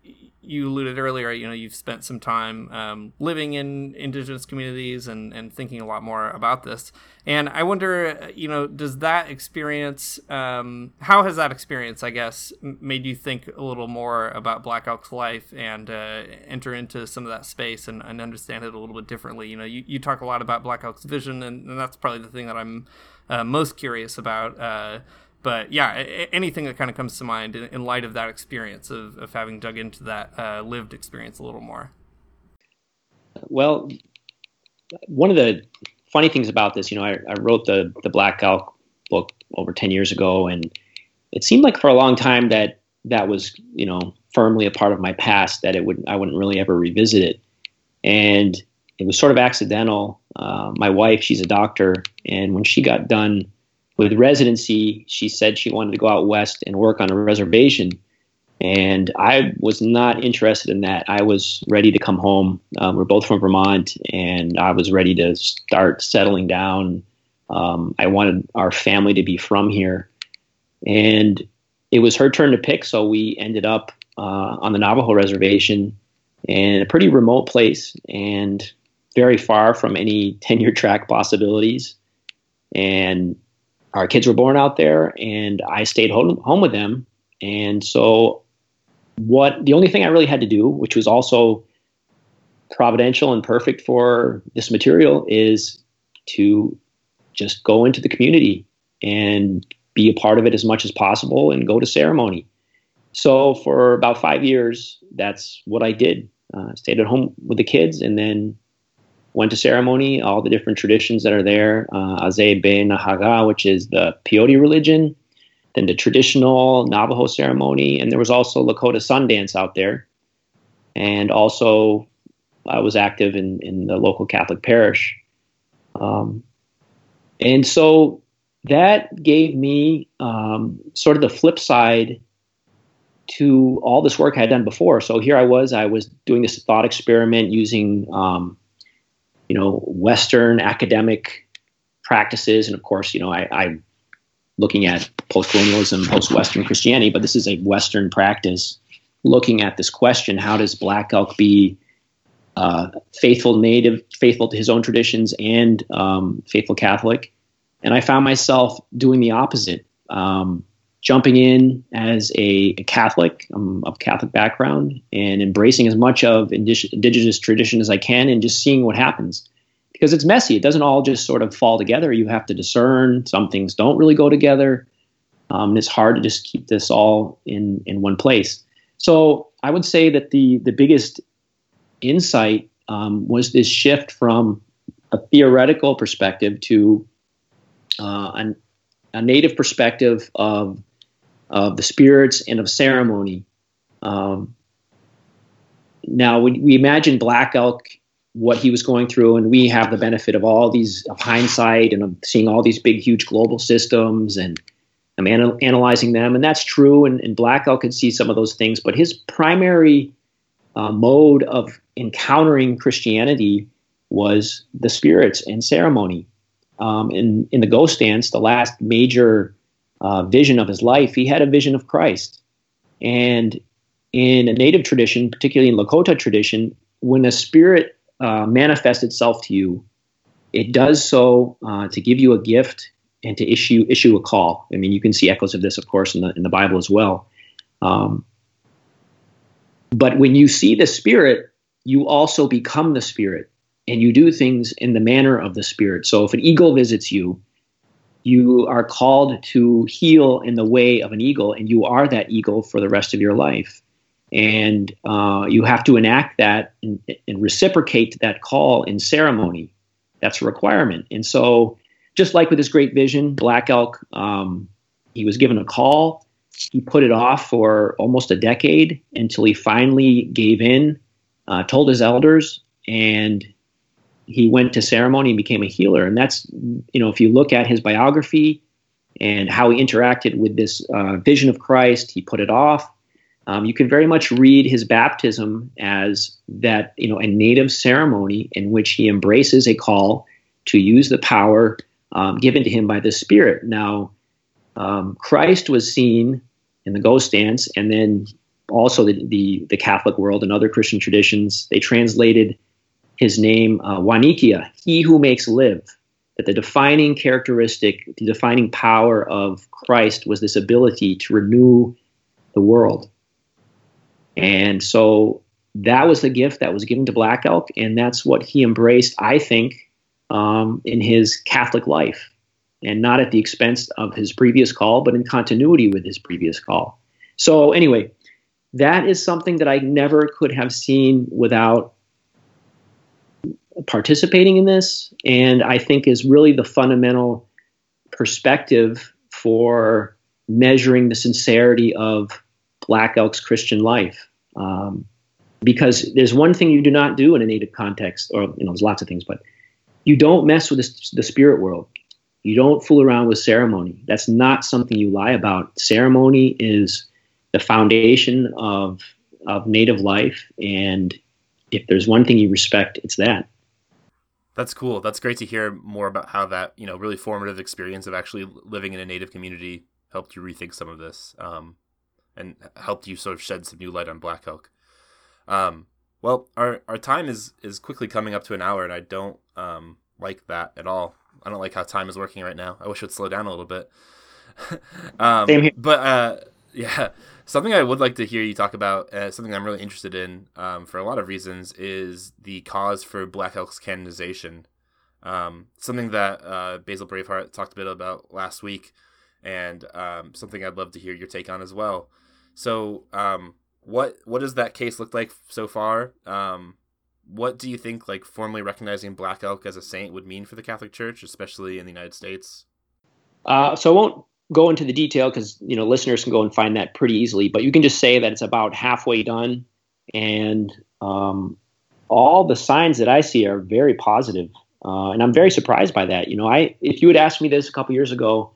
you alluded earlier, you know, you've spent some time um, living in indigenous communities and, and thinking a lot more about this. And I wonder, you know, does that experience, um, how has that experience, I guess, made you think a little more about Black Elk's life and uh, enter into some of that space and, and, understand it a little bit differently? You know, you, you talk a lot about Black Elk's vision, and, and that's probably the thing that I'm uh, most curious about. Uh, but yeah, anything that kind of comes to mind in, light of that experience of, of having dug into that uh, lived experience a little more. Well, one of the funny things about this, you know, I, I wrote the the Black Elk book over ten years ago, and it seemed like for a long time that that was, you know, firmly a part of my past that it would I wouldn't really ever revisit it, and it was sort of accidental. Uh, my wife, she's a doctor, and when she got done with residency, she said she wanted to go out west and work on a reservation. And I was not interested in that. I was ready to come home. Um, we're both from Vermont, and I was ready to start settling down. Um, I wanted our family to be from here. And it was her turn to pick, so we ended up uh, on the Navajo reservation in a pretty remote place and very far from any *laughs* tenure track possibilities. And our kids were born out there, and I stayed home, home with them. And so, what the only thing I really had to do, which was also providential and perfect for this material, is to just go into the community and be a part of it as much as possible and go to ceremony. So for about five years, that's what I did. Uh, stayed at home with the kids and then went to ceremony, all the different traditions that are there, uh, Azee' Bee Nahagha, which is the peyote religion, then the traditional Navajo ceremony, and there was also Lakota Sundance out there. And also, I was active in, in the local Catholic parish. Um, and so that gave me um, sort of the flip side to all this work I had done before. So here I was, I was doing this thought experiment using um, you know, Western academic practices, and of course, you know, I, I'm looking at post-colonialism, post-Western Christianity, but this is a Western practice looking at this question: How does Black Elk be uh, faithful Native, faithful to his own traditions, and um, faithful Catholic? And I found myself doing the opposite. Um, jumping in as a, a Catholic um, of Catholic background and embracing as much of indigenous tradition as I can and just seeing what happens. Because it's messy. It doesn't all just sort of fall together. You have to discern. Some things don't really go together. Um, and it's hard to just keep this all in, in one place. So I would say that the, the biggest insight um, was this shift from a theoretical perspective to uh, an, a native perspective of of the spirits and of ceremony. Um, now, we, imagine Black Elk, what he was going through, and we have the benefit of all these of hindsight and of seeing all these big, huge global systems and I'm anal- analyzing them, and that's true. And, and Black Elk could see some of those things, but his primary uh, mode of encountering Christianity was the spirits and ceremony. Um, in in the Ghost Dance, the last major uh, vision of his life, he had a vision of Christ. And in a native tradition, particularly in Lakota tradition, when a spirit uh, manifests itself to you, it does so uh, to give you a gift and to issue issue a call. I mean, you can see echoes of this, of course, in the in the Bible as well. Um, but when you see the Spirit, you also become the Spirit, and you do things in the manner of the Spirit. So if an eagle visits you, you are called to heal in the way of an eagle, and you are that eagle for the rest of your life. And uh, you have to enact that and, and reciprocate that call in ceremony. That's a requirement. And so, just like with this great vision, Black Elk, um, he was given a call. He put it off for almost a decade until he finally gave in, uh, told his elders, and he went to ceremony and became a healer. And that's, you know, if you look at his biography and how he interacted with this uh, vision of Christ, he put it off. Um, you can very much read his baptism as that, you know, a native ceremony in which he embraces a call to use the power um, given to him by the Spirit. Now, um, Christ was seen in the ghost dance, and then also the, the, the Catholic world and other Christian traditions. They translated his name uh, Wanikiya, he who makes live. That the defining characteristic, the defining power of Christ was this ability to renew the world. And so that was the gift that was given to Black Elk, and that's what he embraced, I think, um, in his Catholic life, and not at the expense of his previous call, but in continuity with his previous call. So, anyway, that is something that I never could have seen without participating in this, and I think is really the fundamental perspective for measuring the sincerity of Black Elk's Christian life. Um, because there's one thing you do not do in a native context, or you know, there's lots of things, but you don't mess with the, the spirit world. You don't fool around with ceremony. That's not something you lie about. Ceremony is the foundation of of native life, and if there's one thing you respect, it's that. That's cool. That's great to hear more about how that you know really formative experience of actually living in a native community helped you rethink some of this, um, and helped you sort of shed some new light on Black Elk. Um, well, our our time is is quickly coming up to an hour, and I don't um, like that at all. I don't like how time is working right now. I wish it would slow down a little bit. *laughs* um, Same here. But uh, *laughs* yeah, something I would like to hear you talk about, uh, something I'm really interested in um, for a lot of reasons, is the cause for Black Elk's canonization. Um, something that uh, Basil Brave Heart talked a bit about last week, and um, something I'd love to hear your take on as well. So, um, what what does that case look like so far? Um, what do you think like formally recognizing Black Elk as a saint would mean for the Catholic Church, especially in the United States? Uh, so I won't go into the detail because you know listeners can go and find that pretty easily. But you can just say that it's about halfway done, and um, all the signs that I see are very positive, uh, and I'm very surprised by that. You know, I if you had asked me this a couple years ago,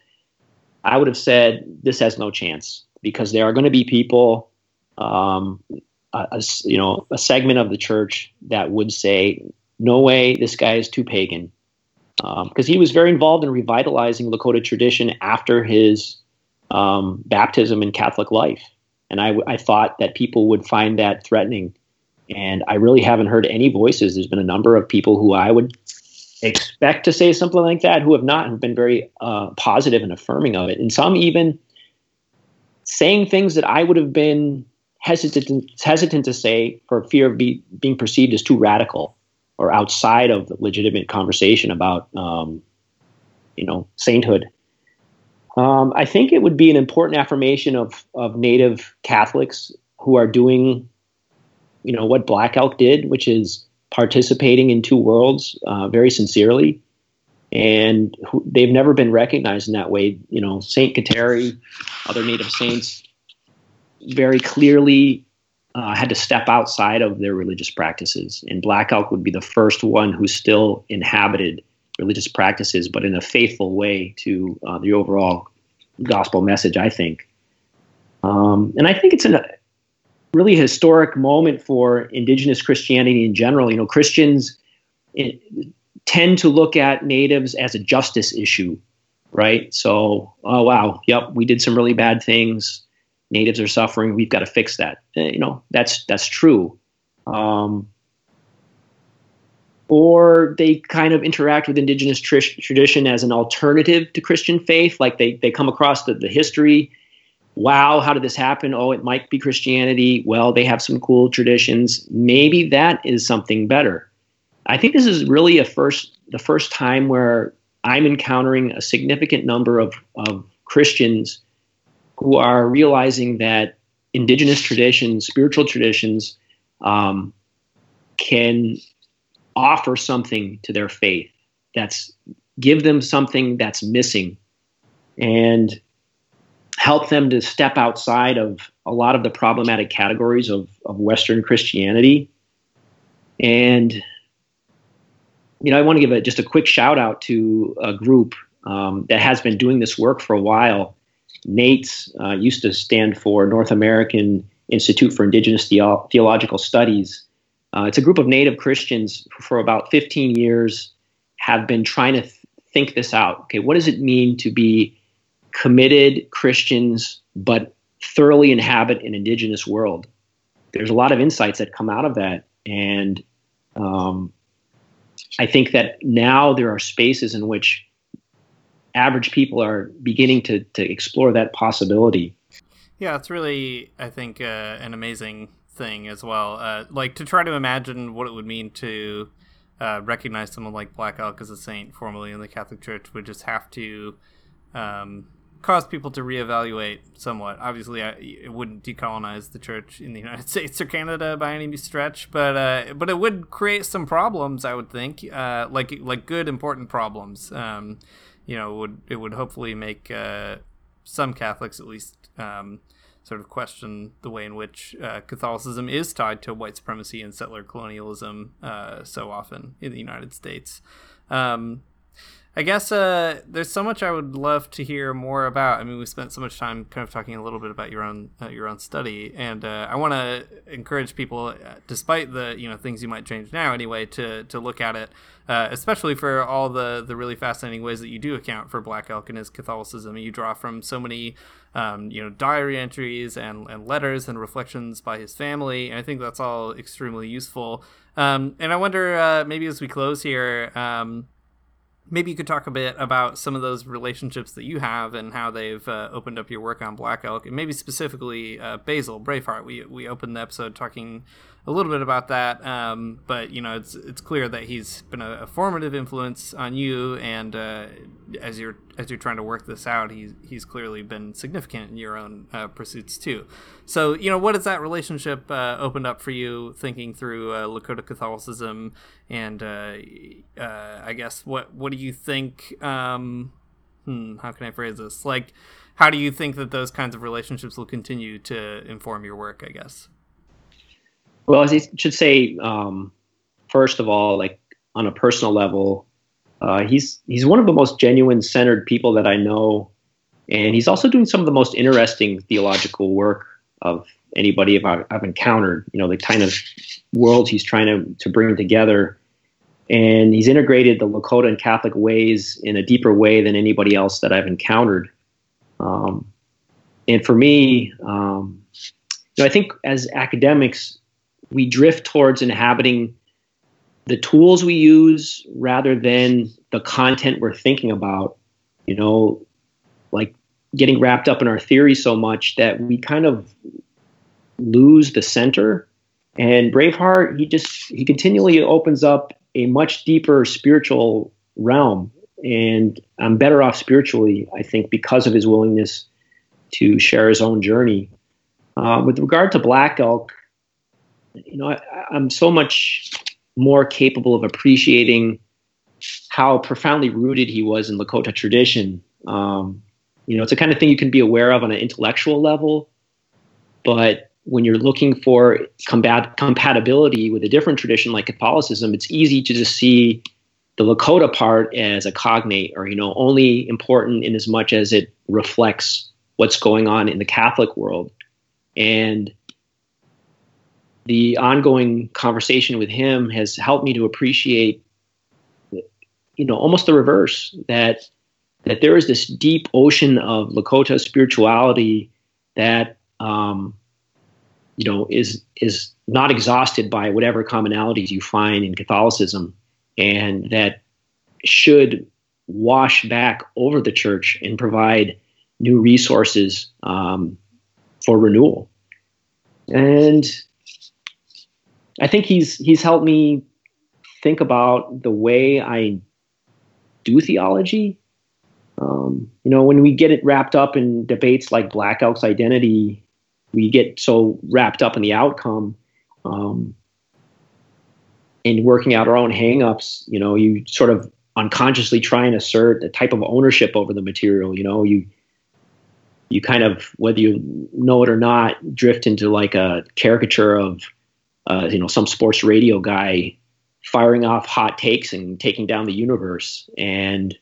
I would have said this has no chance because there are going to be people um, a, a, you know a segment of the church that would say, "No way, this guy is too pagan," because um, he was very involved in revitalizing Lakota tradition after his um, baptism in Catholic life, and I, I thought that people would find that threatening, and I really haven't heard any voices. There's been a number of people who I would expect to say something like that who have not have been very uh, positive and affirming of it, and some even saying things that I would have been hesitant hesitant to say for fear of be, being perceived as too radical or outside of the legitimate conversation about um, you know sainthood. Um, I think it would be an important affirmation of of Native Catholics who are doing, you know, what Black Elk did, which is participating in two worlds uh, very sincerely. and who, they've never been recognized in that way. You know, Saint Kateri, other Native saints, very clearly uh, had to step outside of their religious practices, and Black Elk would be the first one who still inhabited religious practices, but in a faithful way to uh, the overall gospel message. I think, um, and I think it's a really historic moment for indigenous Christianity in general. You know, Christians it, tend to look at natives as a justice issue, right? So, oh wow, yep, we did some really bad things. Natives are suffering. We've got to fix that. Uh, you know, that's that's true. Um, or they kind of interact with indigenous tr- tradition as an alternative to Christian faith. Like they, they come across the, the history. Wow, how did this happen? Oh, it might be Christianity. Well, they have some cool traditions. Maybe that is something better. I think this is really a first the first time where I'm encountering a significant number of, of Christians who are realizing that indigenous traditions, spiritual traditions, um, can offer something to their faith that's give them something that's missing and help them to step outside of a lot of the problematic categories of, of Western Christianity. And, you know, I want to give a, just a quick shout out to a group um, that has been doing this work for a while. NAIITS uh, used to stand for North American Institute for Indigenous Theo- Theological Studies. Uh, it's a group of Native Christians who, for about 15 years, have been trying to th- think this out. Okay, what does it mean to be committed Christians but thoroughly inhabit an indigenous world? There's a lot of insights that come out of that, and um, I think that now there are spaces in which average people are beginning to to explore that possibility. Yeah, it's really, I think, uh, an amazing thing as well. Uh, like to try to imagine what it would mean to uh, recognize someone like Black Elk as a saint formally in the Catholic Church would just have to um, cause people to reevaluate somewhat. Obviously, I, it wouldn't decolonize the church in the United *laughs* States or Canada by any stretch, but uh, but it would create some problems. I would think, uh, like like good important problems. Um, you know, would it would hopefully make uh, some Catholics at least. Um, sort of question the way in which uh, Catholicism is tied to white supremacy and settler colonialism uh, so often in the United States. Um, I guess uh, there's so much I would love to hear more about. I mean, we spent so much time kind of talking a little bit about your own uh, your own study, and uh, I want to encourage people, uh, despite the you know things you might change now anyway, to to look at it, uh, especially for all the the really fascinating ways that you do account for Black Elk and his Catholicism. You draw from so many um, you know diary entries and and letters and reflections by his family, and I think that's all extremely useful. Um, and I wonder uh, maybe as we close here. Um, maybe you could talk a bit about some of those relationships that you have and how they've uh, opened up your work on Black Elk, and maybe specifically uh, Basil Brave Heart. We we opened the episode talking a little bit about that, um, but you know it's it's clear that he's been a, a formative influence on you, and uh, as you're as you're trying to work this out, he's he's clearly been significant in your own uh, pursuits too. So you know, what has that relationship uh, opened up for you, thinking through uh, Lakota Catholicism, and uh, uh, I guess what what do you think? Um, hmm, how can I phrase this? Like, how do you think that those kinds of relationships will continue to inform your work? I guess. Well, I should say, um, first of all, like on a personal level, uh, he's he's one of the most genuine, centered people that I know, and he's also doing some of the most interesting theological work of anybody I've, I've encountered. You know, the kind of world he's trying to to bring together, and he's integrated the Lakota and Catholic ways in a deeper way than anybody else that I've encountered. Um, and for me, um, I think as academics, we drift towards inhabiting the tools we use rather than the content we're thinking about you know like getting wrapped up in our theory so much that we kind of lose the center. And Brave Heart he just he continually opens up a much deeper spiritual realm. And i'm better off spiritually i think because of his willingness to share his own journey. Uh, with regard to black elk you know, I, I'm so much more capable of appreciating how profoundly rooted he was in Lakota tradition. Um, you know, it's the kind of thing you can be aware of on an intellectual level, but when you're looking for combat compatibility with a different tradition like Catholicism, it's easy to just see the Lakota part as a cognate or, you know, only important in as much as it reflects what's going on in the Catholic world. And the ongoing conversation with him has helped me to appreciate, you know, almost the reverse that that there is this deep ocean of Lakota spirituality that um, you know is is not exhausted by whatever commonalities you find in Catholicism, and that should wash back over the church and provide new resources um, for renewal. And I think he's he's helped me think about the way I do theology. Um, you know, when we get it wrapped up in debates like Black Elk's identity, we get so wrapped up in the outcome um, and working out our own hangups. You know, you sort of unconsciously try and assert a type of ownership over the material. You know, you you kind of whether you know it or not drift into like a caricature of uh, you know some sports radio guy firing off hot takes and taking down the universe. And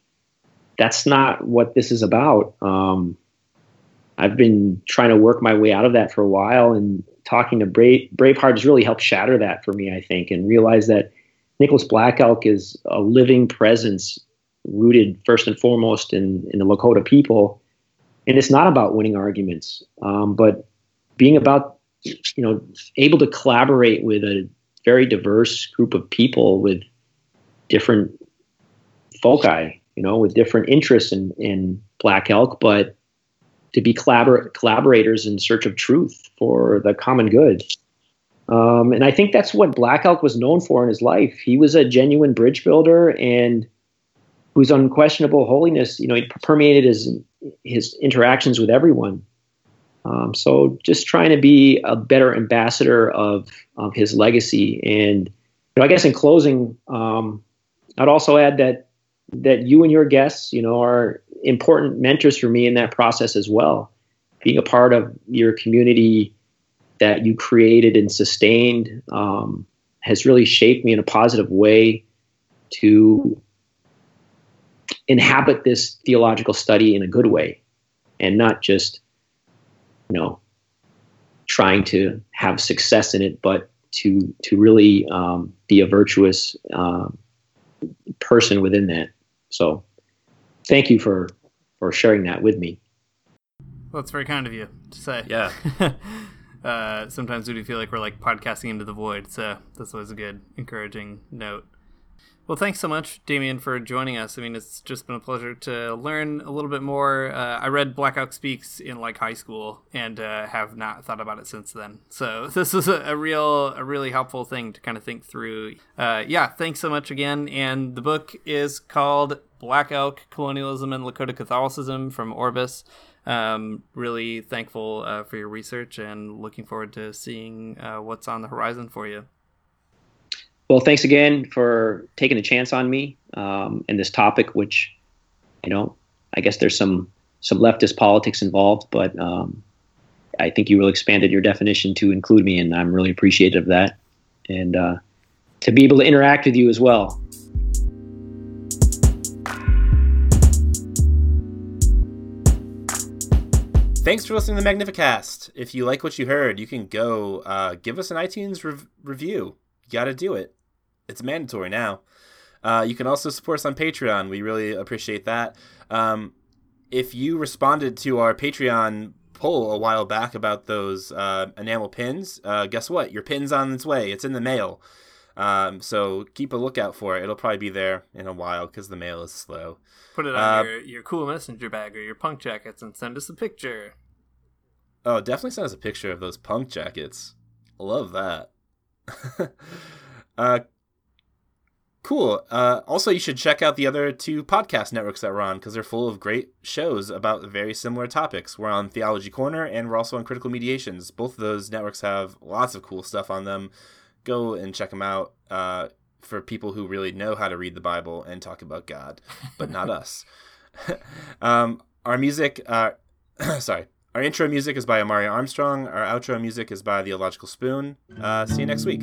that's not what this is about. Um, i've been trying to work my way out of that for a while and talking to Brave, braveheart has really helped shatter that for me i think and realize that nicholas black elk is a living presence rooted first and foremost in, in the lakota people. And it's not about winning arguments, um, but being about you know able to collaborate with a very diverse group of people with different foci, you know, with different interests in, in Black Elk, but to be collabor- collaborators in search of truth for the common good. Um, and I think that's what Black Elk was known for in his life. He was a genuine bridge builder and whose unquestionable holiness, you know, he permeated his his interactions with everyone. Um, so just trying to be a better ambassador of of his legacy. And you know, I guess in closing, um, I'd also add that that you and your guests, you know, are important mentors for me in that process as well. Being a part of your community that you created and sustained um, has really shaped me in a positive way to inhabit this theological study in a good way and not just you know trying to have success in it but to to really um, be a virtuous uh, person within that. So thank you for for sharing that with me. Well it's very kind of you to say. Yeah. *laughs* Uh, sometimes we do feel like we're like podcasting into the void so that's always a good encouraging note well, thanks so much, Damian, for joining us. I mean, it's just been a pleasure to learn a little bit more. Uh, I read Black Elk Speaks in like high school and uh, have not thought about it since then. So *laughs* this was a, a, real, a really helpful thing to kind of think through. Uh, yeah, thanks so much again. And the book is called Black Elk Colonialism and Lakota Catholicism from Orbis. Um, really thankful uh, for your research and looking forward to seeing uh, what's on the horizon for you. Well, thanks again for taking a chance on me um, and this topic, which, you know, I guess there's some some leftist politics involved, but um, I think you really expanded your definition to include me, and I'm really appreciative of that, and uh, to be able to interact with you as well. Thanks for listening to the Magnificast. If you like what you heard, you can go uh, give us an iTunes rev- review. You got to do it it's mandatory now. Uh, you can also support us on Patreon. We really appreciate that. Um, if you responded to our Patreon poll a while back about those uh, enamel pins, uh, guess what? Your pin's on its way. It's in the mail. Um, so keep a lookout for it. It'll probably be there in a while because the mail is slow. Put it on uh, your, your cool messenger bag or your punk jackets and send us a picture. Oh, definitely send us a picture of those punk jackets. Love that. *laughs* uh, Cool. Uh, also, you should check out the other two podcast networks that we're on because they're full of great shows about very similar topics. We're on Theology Corner and we're also on Critical Mediations. Both of those networks have lots of cool stuff on them. Go and check them out. Uh, for people who really know how to read the Bible and talk about God, but not us. *laughs* um, our music, uh, *clears throat* sorry, our intro music is by Amaryah Armstrong. Our outro music is by The Illogical Spoon. Uh, see you next week.